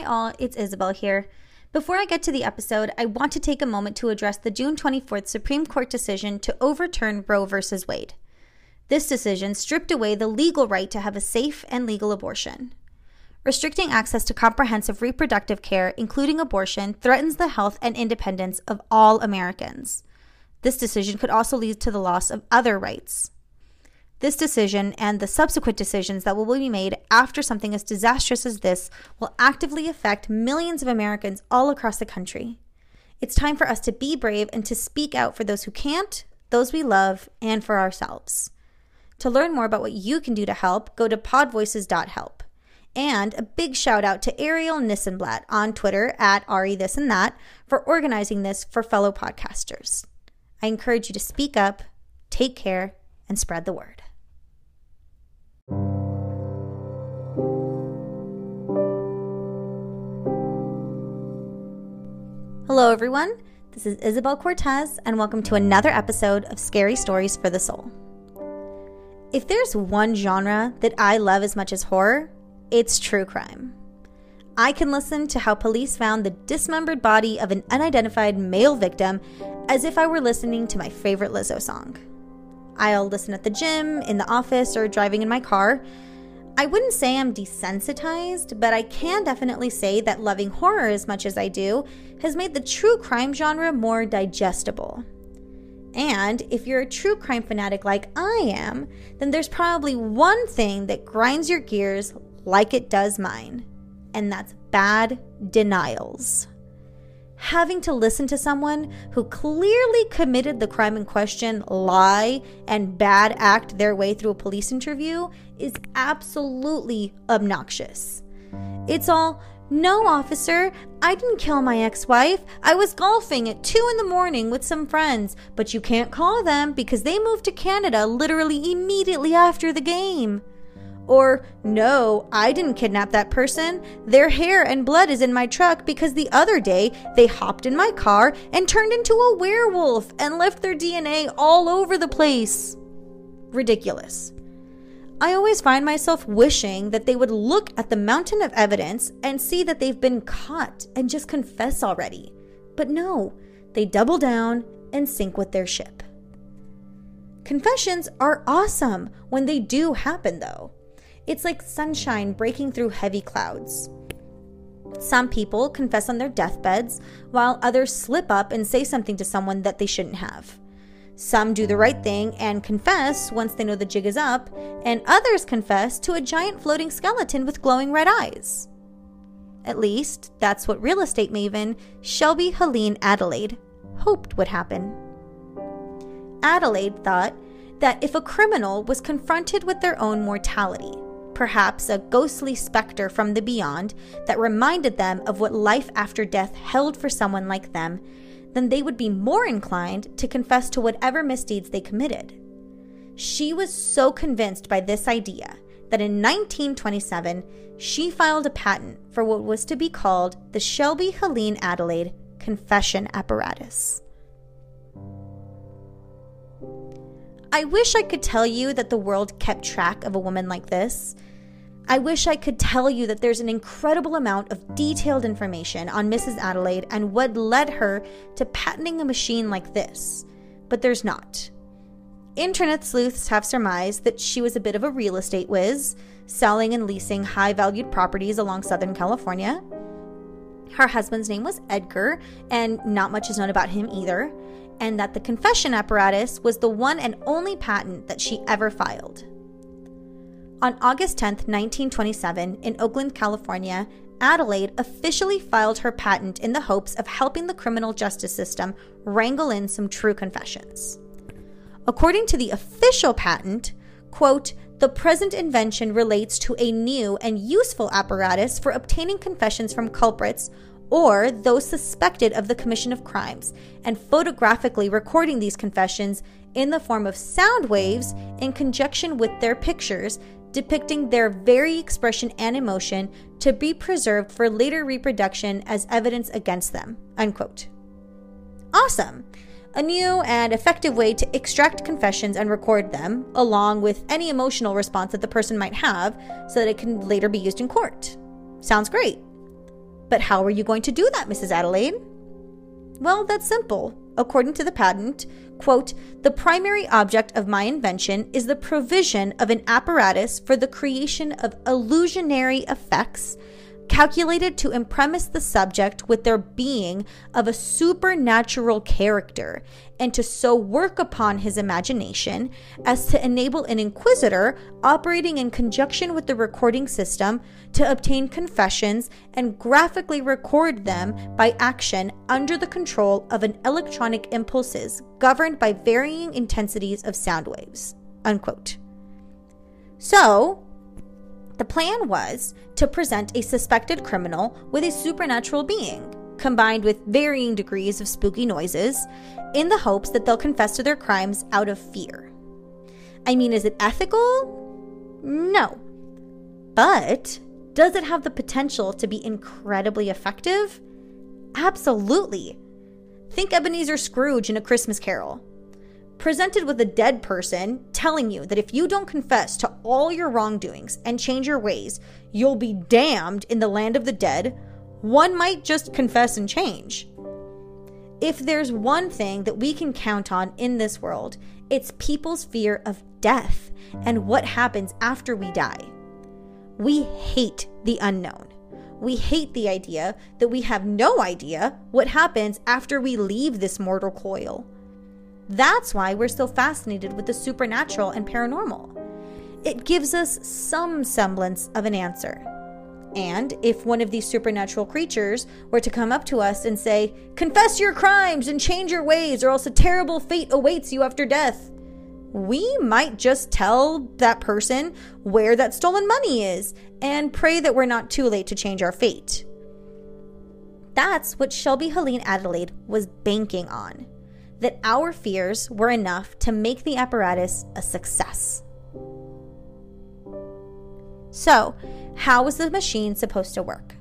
Hi, all, it's Isabel here. Before I get to the episode, I want to take a moment to address the June 24th Supreme Court decision to overturn Roe v. Wade. This decision stripped away the legal right to have a safe and legal abortion. Restricting access to comprehensive reproductive care, including abortion, threatens the health and independence of all Americans. This decision could also lead to the loss of other rights. This decision and the subsequent decisions that will be made after something as disastrous as this will actively affect millions of Americans all across the country. It's time for us to be brave and to speak out for those who can't, those we love, and for ourselves. To learn more about what you can do to help, go to podvoices.help. And a big shout out to Ariel Nissenblatt on Twitter at Ari This and That for organizing this for fellow podcasters. I encourage you to speak up, take care, and spread the word. Hello, everyone. This is Isabel Cortez, and welcome to another episode of Scary Stories for the Soul. If there's one genre that I love as much as horror, it's true crime. I can listen to how police found the dismembered body of an unidentified male victim as if I were listening to my favorite Lizzo song. I'll listen at the gym, in the office, or driving in my car. I wouldn't say I'm desensitized, but I can definitely say that loving horror as much as I do has made the true crime genre more digestible. And if you're a true crime fanatic like I am, then there's probably one thing that grinds your gears like it does mine, and that's bad denials having to listen to someone who clearly committed the crime in question lie and bad act their way through a police interview is absolutely obnoxious. It's all, no, officer, I didn't kill my ex wife. I was golfing at 2 in the morning with some friends, but you can't call them because they moved to Canada literally immediately after the game. Or, no, I didn't kidnap that person. Their hair and blood is in my truck because the other day they hopped in my car and turned into a werewolf and left their DNA all over the place. Ridiculous. I always find myself wishing that they would look at the mountain of evidence and see that they've been caught and just confess already. But no, they double down and sink with their ship. Confessions are awesome when they do happen, though. It's like sunshine breaking through heavy clouds. Some people confess on their deathbeds, while others slip up and say something to someone that they shouldn't have. Some do the right thing and confess once they know the jig is up, and others confess to a giant floating skeleton with glowing red eyes. At least, that's what real estate maven Shelby Helene Adelaide hoped would happen. Adelaide thought that if a criminal was confronted with their own mortality, perhaps a ghostly specter from the beyond that reminded them of what life after death held for someone like them, then they would be more inclined to confess to whatever misdeeds they committed. She was so convinced by this idea that in 1927 she filed a patent for what was to be called the Shelby Helene Adelaide confession apparatus. I wish I could tell you that the world kept track of a woman like this. I wish I could tell you that there's an incredible amount of detailed information on Mrs. Adelaide and what led her to patenting a machine like this, but there's not. Internet sleuths have surmised that she was a bit of a real estate whiz, selling and leasing high valued properties along Southern California. Her husband's name was Edgar, and not much is known about him either, and that the confession apparatus was the one and only patent that she ever filed. On August 10, 1927, in Oakland, California, Adelaide officially filed her patent in the hopes of helping the criminal justice system wrangle in some true confessions. According to the official patent, quote, the present invention relates to a new and useful apparatus for obtaining confessions from culprits or those suspected of the commission of crimes and photographically recording these confessions in the form of sound waves in conjunction with their pictures depicting their very expression and emotion to be preserved for later reproduction as evidence against them. Unquote. Awesome! A new and effective way to extract confessions and record them, along with any emotional response that the person might have, so that it can later be used in court. Sounds great. But how are you going to do that, Mrs. Adelaide? Well, that's simple. According to the patent, quote, the primary object of my invention is the provision of an apparatus for the creation of illusionary effects calculated to impress the subject with their being of a supernatural character, and to so work upon his imagination as to enable an inquisitor operating in conjunction with the recording system to obtain confessions and graphically record them by action under the control of an electronic impulses governed by varying intensities of sound waves. Unquote. So, the plan was to present a suspected criminal with a supernatural being, combined with varying degrees of spooky noises, in the hopes that they'll confess to their crimes out of fear. I mean, is it ethical? No. But does it have the potential to be incredibly effective? Absolutely. Think Ebenezer Scrooge in A Christmas Carol presented with a dead person telling you that if you don't confess to all your wrongdoings and change your ways, you'll be damned in the land of the dead, one might just confess and change. If there's one thing that we can count on in this world, it's people's fear of death and what happens after we die. We hate the unknown. We hate the idea that we have no idea what happens after we leave this mortal coil. That's why we're so fascinated with the supernatural and paranormal. It gives us some semblance of an answer. And if one of these supernatural creatures were to come up to us and say, Confess your crimes and change your ways, or else a terrible fate awaits you after death, we might just tell that person where that stolen money is and pray that we're not too late to change our fate. That's what Shelby Helene Adelaide was banking on that our fears were enough to make the apparatus a success. So, how was the machine supposed to work?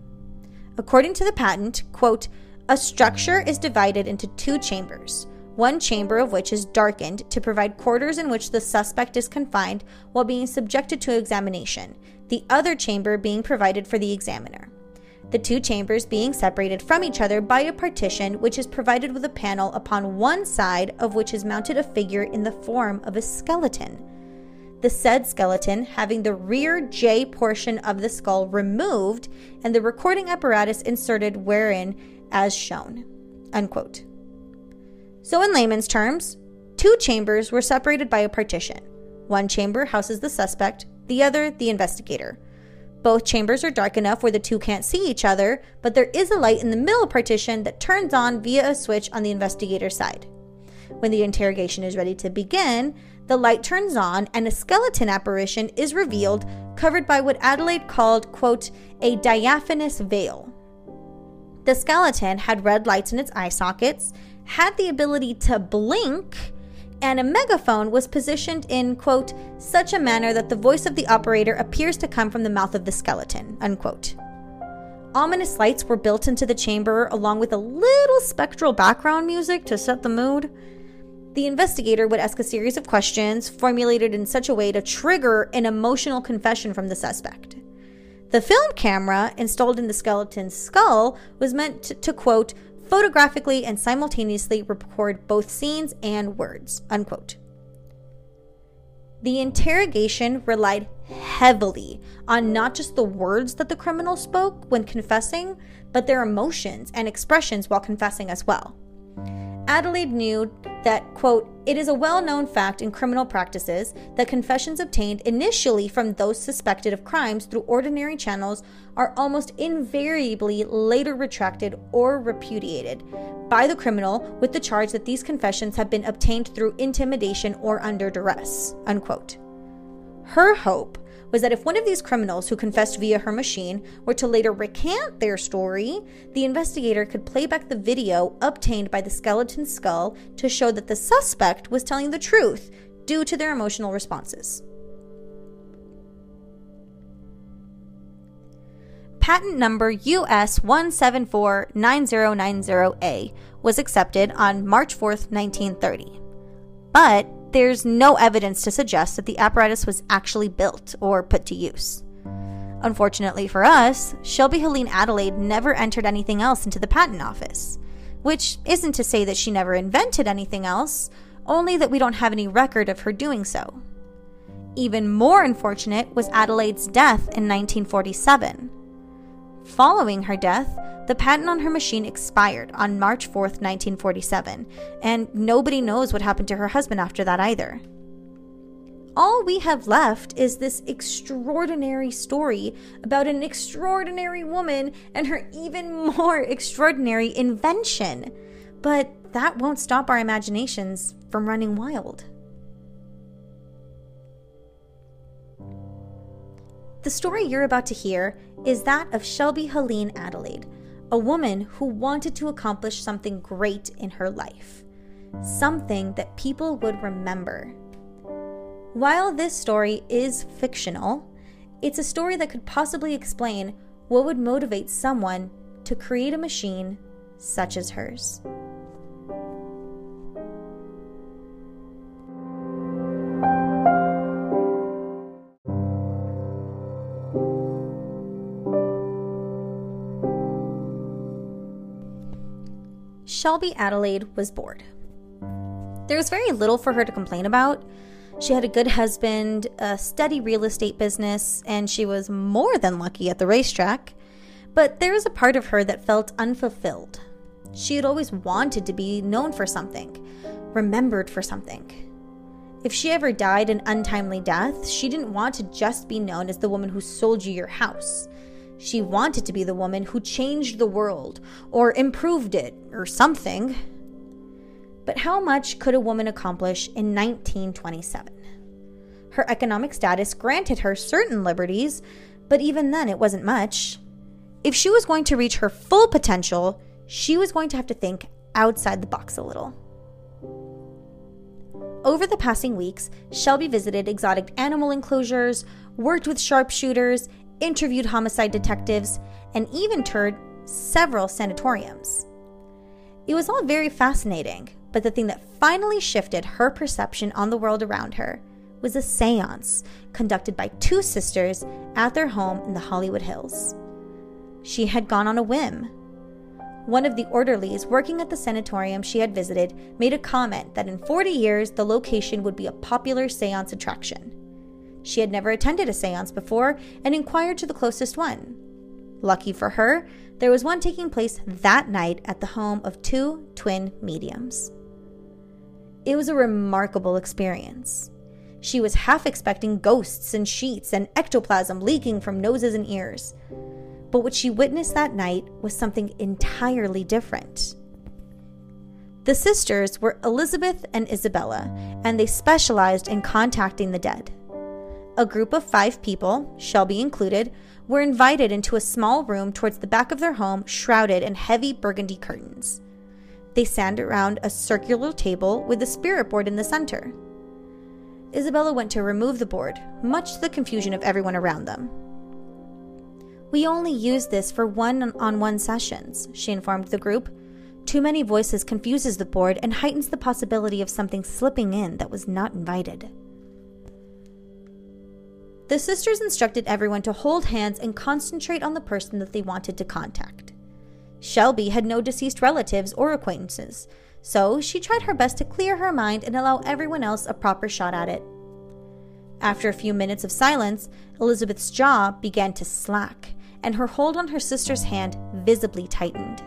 According to the patent, quote, a structure is divided into two chambers, one chamber of which is darkened to provide quarters in which the suspect is confined while being subjected to examination, the other chamber being provided for the examiner the two chambers being separated from each other by a partition which is provided with a panel upon one side of which is mounted a figure in the form of a skeleton. The said skeleton having the rear J portion of the skull removed and the recording apparatus inserted wherein as shown. Unquote. So, in layman's terms, two chambers were separated by a partition. One chamber houses the suspect, the other, the investigator. Both chambers are dark enough where the two can't see each other, but there is a light in the middle partition that turns on via a switch on the investigator's side. When the interrogation is ready to begin, the light turns on and a skeleton apparition is revealed, covered by what Adelaide called, quote, a diaphanous veil. The skeleton had red lights in its eye sockets, had the ability to blink, and a megaphone was positioned in, quote, such a manner that the voice of the operator appears to come from the mouth of the skeleton, unquote. Ominous lights were built into the chamber along with a little spectral background music to set the mood. The investigator would ask a series of questions formulated in such a way to trigger an emotional confession from the suspect. The film camera installed in the skeleton's skull was meant to, to quote, photographically and simultaneously record both scenes and words. Unquote. The interrogation relied heavily on not just the words that the criminal spoke when confessing, but their emotions and expressions while confessing as well. Adelaide knew that, quote, it is a well known fact in criminal practices that confessions obtained initially from those suspected of crimes through ordinary channels are almost invariably later retracted or repudiated by the criminal with the charge that these confessions have been obtained through intimidation or under duress, unquote. Her hope was that if one of these criminals who confessed via her machine were to later recant their story, the investigator could play back the video obtained by the skeleton skull to show that the suspect was telling the truth due to their emotional responses. Patent number US 1749090A was accepted on March 4, 1930. But there's no evidence to suggest that the apparatus was actually built or put to use. Unfortunately for us, Shelby Helene Adelaide never entered anything else into the patent office. Which isn't to say that she never invented anything else, only that we don't have any record of her doing so. Even more unfortunate was Adelaide's death in 1947. Following her death, the patent on her machine expired on March 4th, 1947, and nobody knows what happened to her husband after that either. All we have left is this extraordinary story about an extraordinary woman and her even more extraordinary invention. But that won't stop our imaginations from running wild. The story you're about to hear is that of Shelby Helene Adelaide, a woman who wanted to accomplish something great in her life, something that people would remember. While this story is fictional, it's a story that could possibly explain what would motivate someone to create a machine such as hers. Shelby Adelaide was bored. There was very little for her to complain about. She had a good husband, a steady real estate business, and she was more than lucky at the racetrack. But there was a part of her that felt unfulfilled. She had always wanted to be known for something, remembered for something. If she ever died an untimely death, she didn't want to just be known as the woman who sold you your house. She wanted to be the woman who changed the world, or improved it, or something. But how much could a woman accomplish in 1927? Her economic status granted her certain liberties, but even then it wasn't much. If she was going to reach her full potential, she was going to have to think outside the box a little. Over the passing weeks, Shelby visited exotic animal enclosures, worked with sharpshooters, interviewed homicide detectives, and even toured several sanatoriums. It was all very fascinating, but the thing that finally shifted her perception on the world around her was a seance conducted by two sisters at their home in the Hollywood Hills. She had gone on a whim. One of the orderlies working at the sanatorium she had visited made a comment that in 40 years the location would be a popular seance attraction. She had never attended a seance before and inquired to the closest one. Lucky for her, there was one taking place that night at the home of two twin mediums. It was a remarkable experience. She was half expecting ghosts and sheets and ectoplasm leaking from noses and ears. But what she witnessed that night was something entirely different. The sisters were Elizabeth and Isabella, and they specialized in contacting the dead a group of five people, Shelby included, were invited into a small room towards the back of their home, shrouded in heavy burgundy curtains. They sat around a circular table with a spirit board in the center. Isabella went to remove the board, much to the confusion of everyone around them. We only use this for one on one sessions, she informed the group. Too many voices confuses the board and heightens the possibility of something slipping in that was not invited. The sisters instructed everyone to hold hands and concentrate on the person that they wanted to contact. Shelby had no deceased relatives or acquaintances, so she tried her best to clear her mind and allow everyone else a proper shot at it. After a few minutes of silence, Elizabeth's jaw began to slack, and her hold on her sister's hand visibly tightened.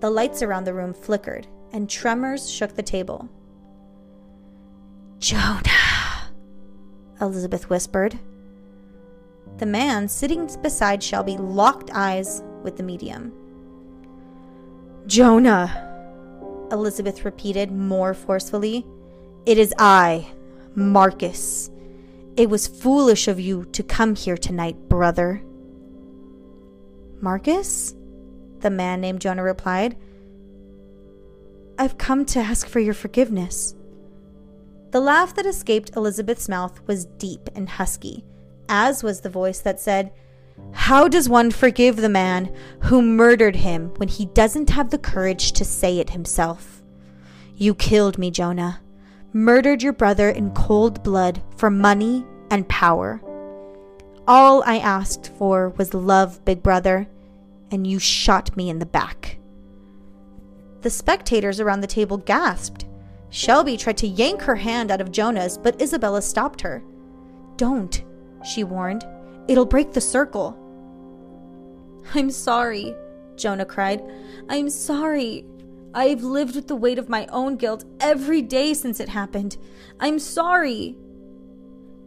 The lights around the room flickered, and tremors shook the table. Jonah! Elizabeth whispered. The man sitting beside Shelby locked eyes with the medium. Jonah, Elizabeth repeated more forcefully. It is I, Marcus. It was foolish of you to come here tonight, brother. Marcus? The man named Jonah replied. I've come to ask for your forgiveness. The laugh that escaped Elizabeth's mouth was deep and husky, as was the voice that said, How does one forgive the man who murdered him when he doesn't have the courage to say it himself? You killed me, Jonah. Murdered your brother in cold blood for money and power. All I asked for was love, Big Brother, and you shot me in the back. The spectators around the table gasped. Shelby tried to yank her hand out of Jonah's, but Isabella stopped her. Don't, she warned. It'll break the circle. I'm sorry, Jonah cried. I'm sorry. I've lived with the weight of my own guilt every day since it happened. I'm sorry.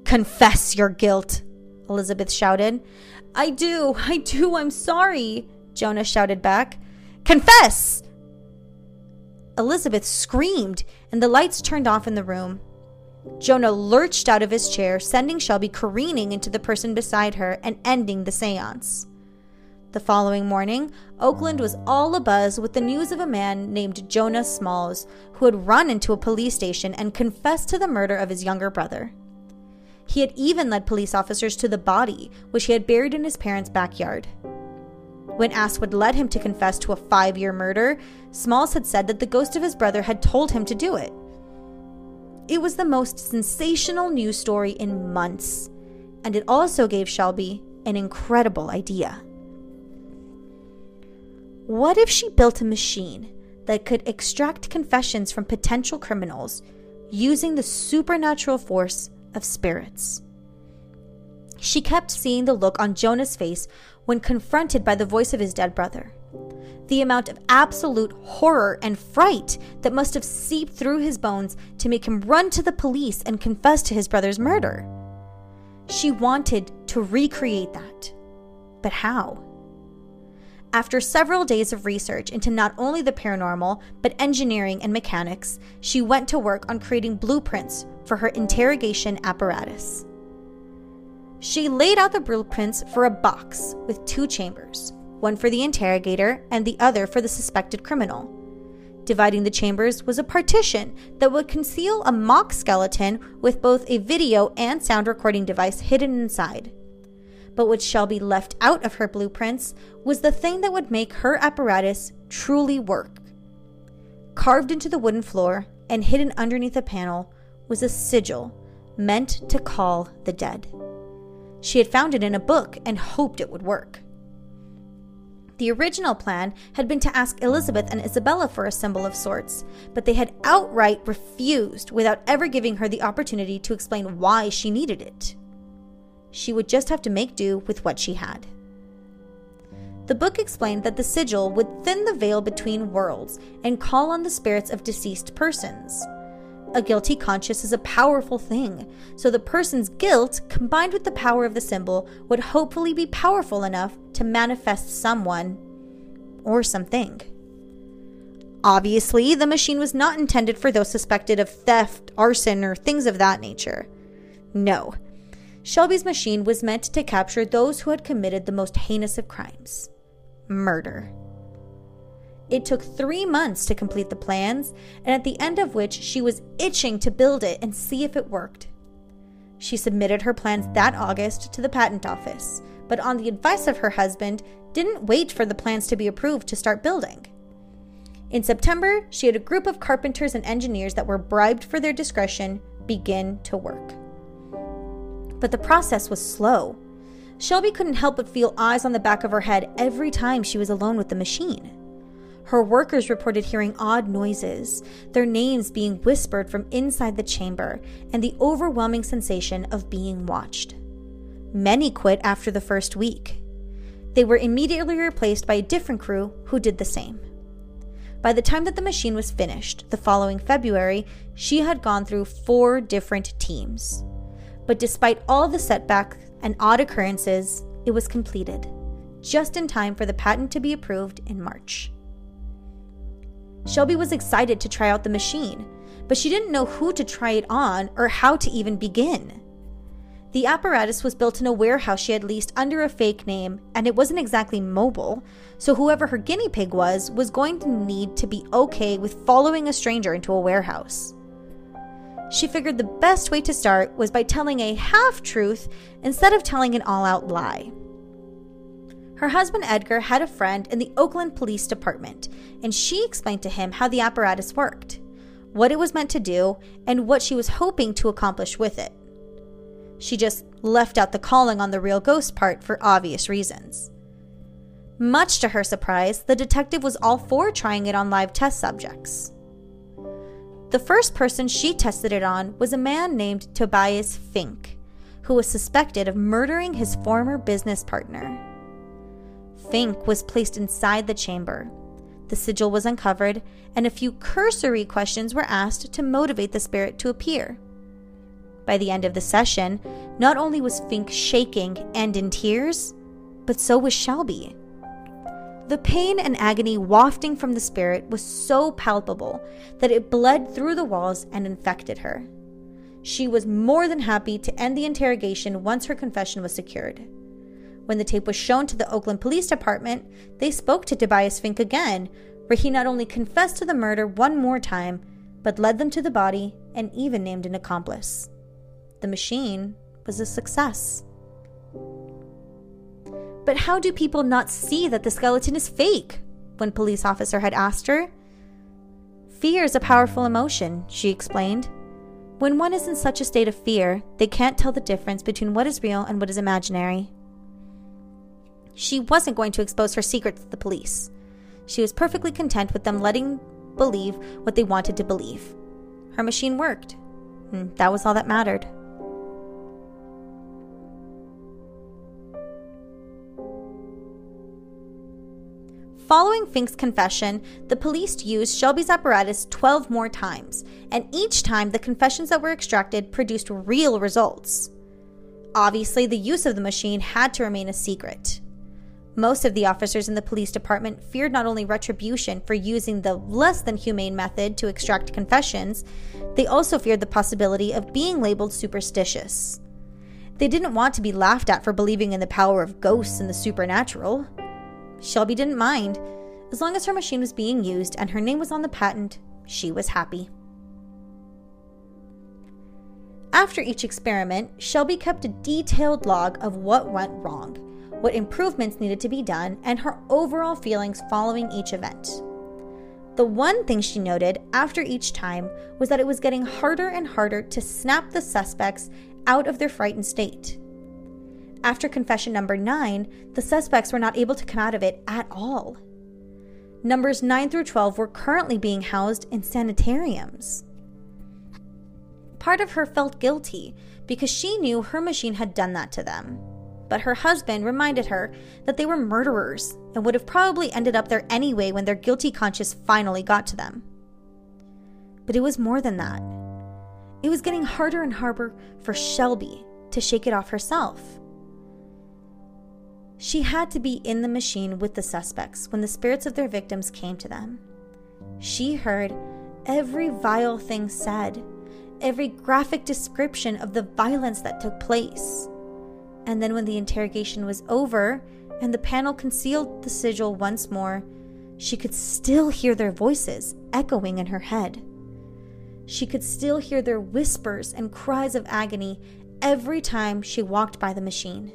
Confess your guilt, Elizabeth shouted. I do, I do, I'm sorry, Jonah shouted back. Confess! Elizabeth screamed, and the lights turned off in the room. Jonah lurched out of his chair, sending Shelby careening into the person beside her and ending the seance. The following morning, Oakland was all abuzz with the news of a man named Jonah Smalls who had run into a police station and confessed to the murder of his younger brother. He had even led police officers to the body, which he had buried in his parents' backyard. When asked what led him to confess to a five year murder, Smalls had said that the ghost of his brother had told him to do it. It was the most sensational news story in months, and it also gave Shelby an incredible idea. What if she built a machine that could extract confessions from potential criminals using the supernatural force of spirits? She kept seeing the look on Jonah's face when confronted by the voice of his dead brother. The amount of absolute horror and fright that must have seeped through his bones to make him run to the police and confess to his brother's murder. She wanted to recreate that. But how? After several days of research into not only the paranormal, but engineering and mechanics, she went to work on creating blueprints for her interrogation apparatus. She laid out the blueprints for a box with two chambers, one for the interrogator and the other for the suspected criminal. Dividing the chambers was a partition that would conceal a mock skeleton with both a video and sound recording device hidden inside but what Shelby left out of her blueprints was the thing that would make her apparatus truly work. Carved into the wooden floor and hidden underneath a panel was a sigil meant to call the dead. She had found it in a book and hoped it would work. The original plan had been to ask Elizabeth and Isabella for a symbol of sorts, but they had outright refused without ever giving her the opportunity to explain why she needed it. She would just have to make do with what she had. The book explained that the sigil would thin the veil between worlds and call on the spirits of deceased persons. A guilty conscience is a powerful thing, so the person's guilt, combined with the power of the symbol, would hopefully be powerful enough to manifest someone or something. Obviously, the machine was not intended for those suspected of theft, arson, or things of that nature. No, Shelby's machine was meant to capture those who had committed the most heinous of crimes murder. It took three months to complete the plans, and at the end of which she was itching to build it and see if it worked. She submitted her plans that August to the patent office, but on the advice of her husband, didn't wait for the plans to be approved to start building. In September, she had a group of carpenters and engineers that were bribed for their discretion begin to work but the process was slow. Shelby couldn't help but feel eyes on the back of her head every time she was alone with the machine. Her workers reported hearing odd noises, their names being whispered from inside the chamber, and the overwhelming sensation of being watched. Many quit after the first week. They were immediately replaced by a different crew who did the same. By the time that the machine was finished, the following February, she had gone through four different teams. But despite all the setbacks and odd occurrences, it was completed, just in time for the patent to be approved in March. Shelby was excited to try out the machine, but she didn't know who to try it on or how to even begin. The apparatus was built in a warehouse she had leased under a fake name, and it wasn't exactly mobile, so whoever her guinea pig was was going to need to be okay with following a stranger into a warehouse she figured the best way to start was by telling a half truth instead of telling an all out lie. Her husband Edgar had a friend in the Oakland Police Department, and she explained to him how the apparatus worked, what it was meant to do, and what she was hoping to accomplish with it. She just left out the calling on the real ghost part for obvious reasons. Much to her surprise, the detective was all for trying it on live test subjects. The first person she tested it on was a man named Tobias Fink, who was suspected of murdering his former business partner. Fink was placed inside the chamber. The sigil was uncovered, and a few cursory questions were asked to motivate the spirit to appear. By the end of the session, not only was Fink shaking and in tears, but so was Shelby. The pain and agony wafting from the spirit was so palpable that it bled through the walls and infected her. She was more than happy to end the interrogation once her confession was secured. When the tape was shown to the Oakland Police Department, they spoke to Tobias Fink again, where he not only confessed to the murder one more time, but led them to the body and even named an accomplice. The machine was a success. But how do people not see that the skeleton is fake? When police officer had asked her. Fear is a powerful emotion, she explained. When one is in such a state of fear, they can't tell the difference between what is real and what is imaginary. She wasn't going to expose her secrets to the police. She was perfectly content with them letting believe what they wanted to believe. Her machine worked. And that was all that mattered. Following Fink's confession, the police used Shelby's apparatus 12 more times, and each time the confessions that were extracted produced real results. Obviously, the use of the machine had to remain a secret. Most of the officers in the police department feared not only retribution for using the less than humane method to extract confessions, they also feared the possibility of being labeled superstitious. They didn't want to be laughed at for believing in the power of ghosts and the supernatural. Shelby didn't mind. As long as her machine was being used and her name was on the patent, she was happy. After each experiment, Shelby kept a detailed log of what went wrong what improvements needed to be done, and her overall feelings following each event. The one thing she noted after each time was that it was getting harder and harder to snap the suspects out of their frightened state. After confession number 9, the suspects were not able to come out of it at all. Numbers 9 through 12 were currently being housed in sanitariums. Part of her felt guilty because she knew her machine had done that to them but her husband reminded her that they were murderers and would have probably ended up there anyway when their guilty conscience finally got to them. But it was more than that. It was getting harder and harder for Shelby to shake it off herself. She had to be in the machine with the suspects when the spirits of their victims came to them. She heard every vile thing said, every graphic description of the violence that took place. And then, when the interrogation was over and the panel concealed the sigil once more, she could still hear their voices echoing in her head. She could still hear their whispers and cries of agony every time she walked by the machine.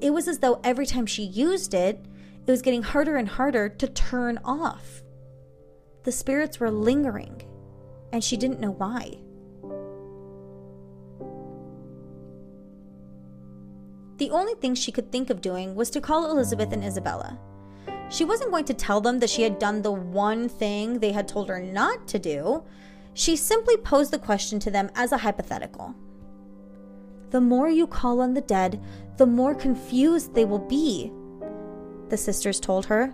It was as though every time she used it, it was getting harder and harder to turn off. The spirits were lingering, and she didn't know why. The only thing she could think of doing was to call Elizabeth and Isabella. She wasn't going to tell them that she had done the one thing they had told her not to do. She simply posed the question to them as a hypothetical. The more you call on the dead, the more confused they will be, the sisters told her.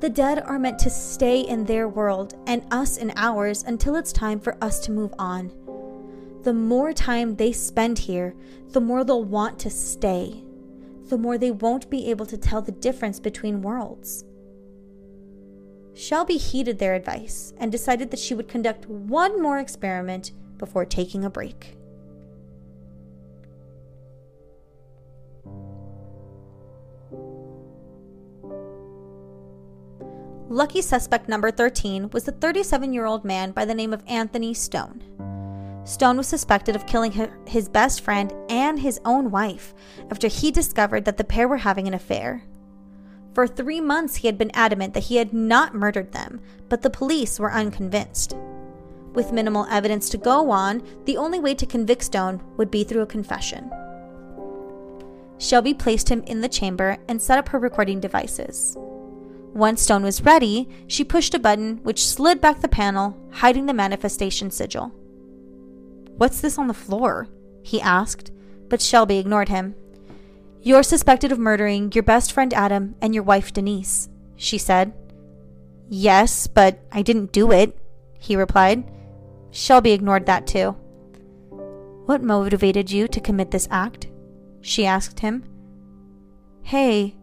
The dead are meant to stay in their world and us in ours until it's time for us to move on the more time they spend here, the more they'll want to stay, the more they won't be able to tell the difference between worlds. Shelby heeded their advice and decided that she would conduct one more experiment before taking a break. Lucky suspect number 13 was the 37 year old man by the name of Anthony Stone. Stone was suspected of killing his best friend and his own wife after he discovered that the pair were having an affair. For three months, he had been adamant that he had not murdered them, but the police were unconvinced. With minimal evidence to go on, the only way to convict Stone would be through a confession. Shelby placed him in the chamber and set up her recording devices. Once Stone was ready, she pushed a button which slid back the panel, hiding the manifestation sigil. What's this on the floor? he asked, but Shelby ignored him. You're suspected of murdering your best friend Adam and your wife Denise, she said. Yes, but I didn't do it, he replied. Shelby ignored that too. What motivated you to commit this act? she asked him. Hey,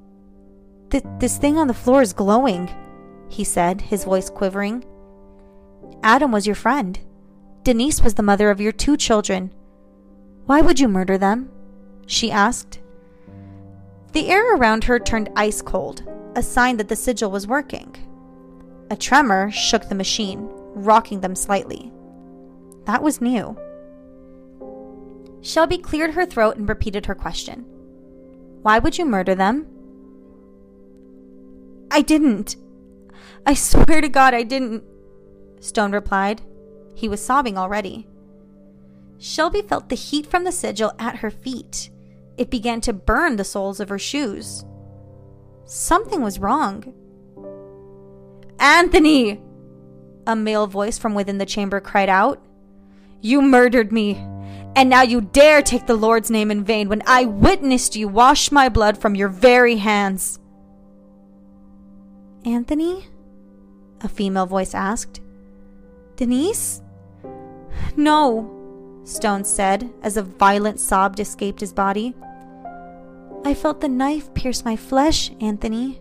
th- this thing on the floor is glowing, he said, his voice quivering. Adam was your friend. Denise was the mother of your two children. Why would you murder them? she asked. The air around her turned ice cold, a sign that the sigil was working. A tremor shook the machine, rocking them slightly. That was new. Shelby cleared her throat and repeated her question. Why would you murder them? I didn't. I swear to God I didn't, Stone replied. He was sobbing already. Shelby felt the heat from the sigil at her feet. It began to burn the soles of her shoes. Something was wrong. Anthony! A male voice from within the chamber cried out. You murdered me, and now you dare take the Lord's name in vain when I witnessed you wash my blood from your very hands. Anthony? A female voice asked. Denise? No, Stone said as a violent sob escaped his body. I felt the knife pierce my flesh, Anthony.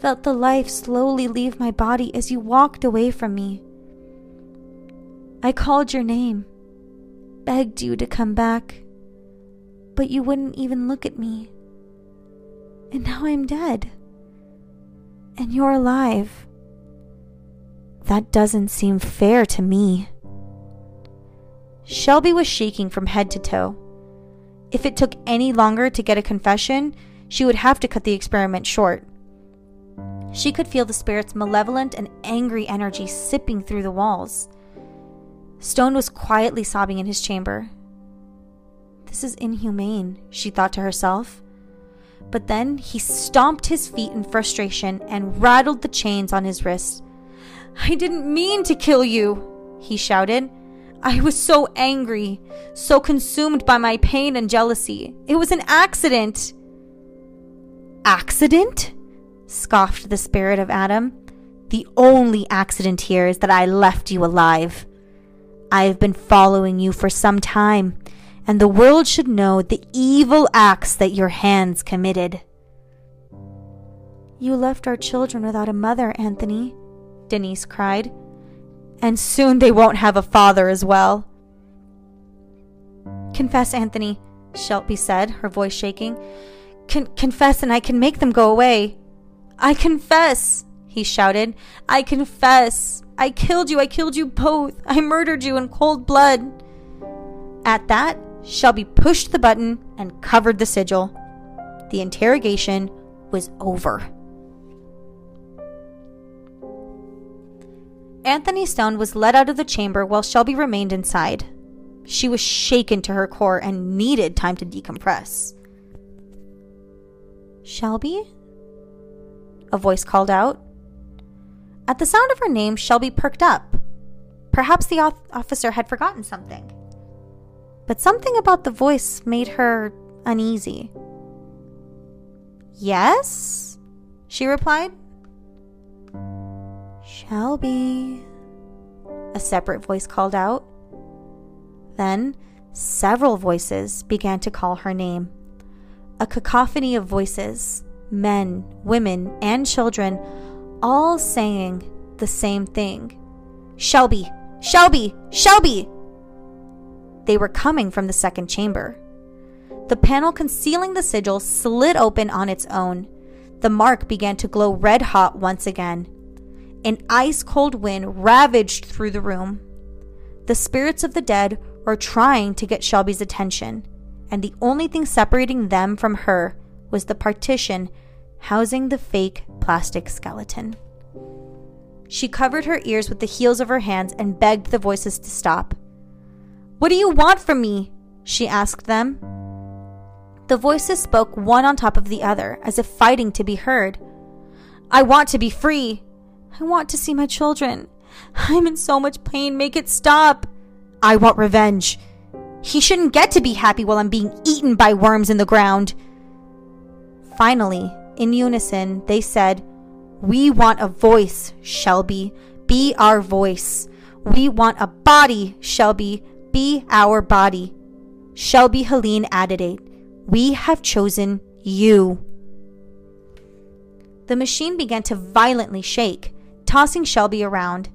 Felt the life slowly leave my body as you walked away from me. I called your name, begged you to come back, but you wouldn't even look at me. And now I'm dead. And you're alive. That doesn't seem fair to me. Shelby was shaking from head to toe. If it took any longer to get a confession, she would have to cut the experiment short. She could feel the spirit's malevolent and angry energy sipping through the walls. Stone was quietly sobbing in his chamber. This is inhumane, she thought to herself. But then he stomped his feet in frustration and rattled the chains on his wrists. I didn't mean to kill you, he shouted. I was so angry, so consumed by my pain and jealousy. It was an accident. Accident? scoffed the spirit of Adam. The only accident here is that I left you alive. I have been following you for some time, and the world should know the evil acts that your hands committed. You left our children without a mother, Anthony, Denise cried. And soon they won't have a father as well. Confess, Anthony, Shelby said, her voice shaking. Con- confess, and I can make them go away. I confess, he shouted. I confess. I killed you. I killed you both. I murdered you in cold blood. At that, Shelby pushed the button and covered the sigil. The interrogation was over. Anthony Stone was led out of the chamber while Shelby remained inside. She was shaken to her core and needed time to decompress. Shelby? A voice called out. At the sound of her name, Shelby perked up. Perhaps the officer had forgotten something. But something about the voice made her uneasy. Yes? She replied. Shelby, a separate voice called out. Then, several voices began to call her name. A cacophony of voices, men, women, and children, all saying the same thing Shelby, Shelby, Shelby! They were coming from the second chamber. The panel concealing the sigil slid open on its own. The mark began to glow red hot once again. An ice cold wind ravaged through the room. The spirits of the dead were trying to get Shelby's attention, and the only thing separating them from her was the partition housing the fake plastic skeleton. She covered her ears with the heels of her hands and begged the voices to stop. What do you want from me? she asked them. The voices spoke one on top of the other, as if fighting to be heard. I want to be free. I want to see my children. I'm in so much pain. Make it stop. I want revenge. He shouldn't get to be happy while I'm being eaten by worms in the ground. Finally, in unison, they said, We want a voice, Shelby. Be our voice. We want a body, Shelby. Be our body. Shelby Helene Adelaide, we have chosen you. The machine began to violently shake, tossing Shelby around.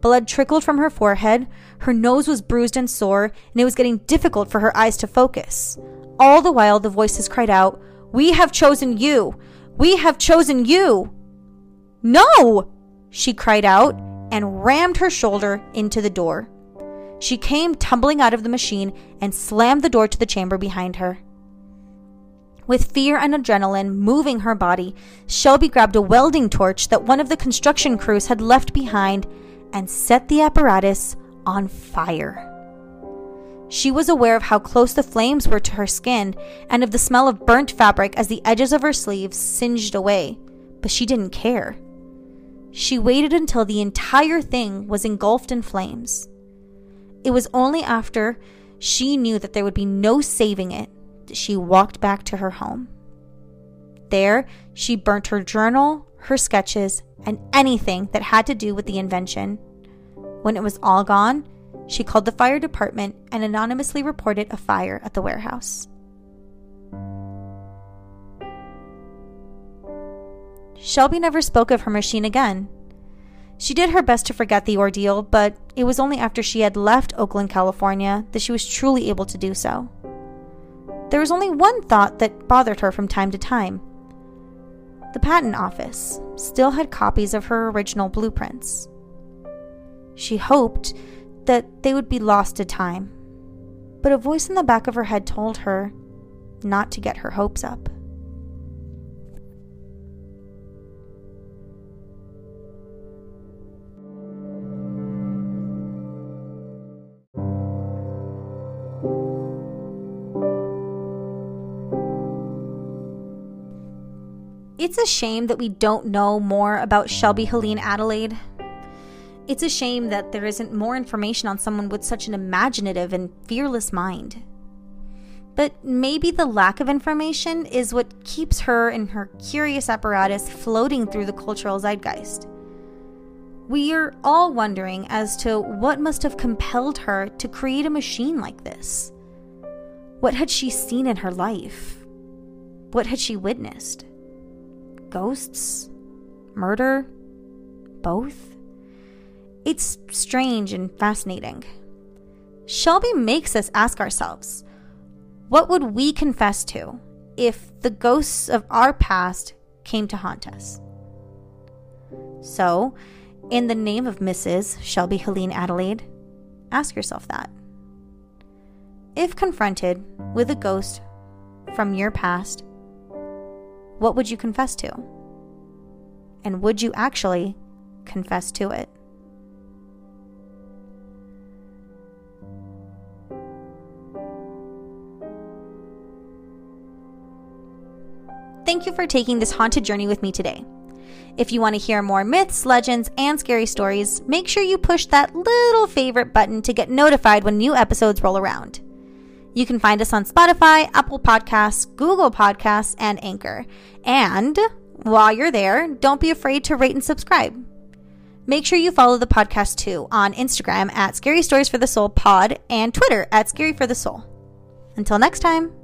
Blood trickled from her forehead, her nose was bruised and sore, and it was getting difficult for her eyes to focus. All the while, the voices cried out, We have chosen you! We have chosen you! No! She cried out and rammed her shoulder into the door. She came tumbling out of the machine and slammed the door to the chamber behind her. With fear and adrenaline moving her body, Shelby grabbed a welding torch that one of the construction crews had left behind and set the apparatus on fire. She was aware of how close the flames were to her skin and of the smell of burnt fabric as the edges of her sleeves singed away, but she didn't care. She waited until the entire thing was engulfed in flames. It was only after she knew that there would be no saving it she walked back to her home. There, she burnt her journal, her sketches, and anything that had to do with the invention. When it was all gone, she called the fire department and anonymously reported a fire at the warehouse. Shelby never spoke of her machine again. She did her best to forget the ordeal, but it was only after she had left Oakland, California, that she was truly able to do so. There was only one thought that bothered her from time to time. The patent office still had copies of her original blueprints. She hoped that they would be lost to time, but a voice in the back of her head told her not to get her hopes up. It's a shame that we don't know more about Shelby Helene Adelaide. It's a shame that there isn't more information on someone with such an imaginative and fearless mind. But maybe the lack of information is what keeps her and her curious apparatus floating through the cultural zeitgeist. We are all wondering as to what must have compelled her to create a machine like this. What had she seen in her life? What had she witnessed? Ghosts? Murder? Both? It's strange and fascinating. Shelby makes us ask ourselves what would we confess to if the ghosts of our past came to haunt us? So, in the name of Mrs. Shelby Helene Adelaide, ask yourself that. If confronted with a ghost from your past, what would you confess to? And would you actually confess to it? Thank you for taking this haunted journey with me today. If you want to hear more myths, legends, and scary stories, make sure you push that little favorite button to get notified when new episodes roll around. You can find us on Spotify, Apple Podcasts, Google Podcasts, and Anchor. And while you're there, don't be afraid to rate and subscribe. Make sure you follow the podcast too on Instagram at Scary Stories for the Soul Pod and Twitter at Scary for the Soul. Until next time.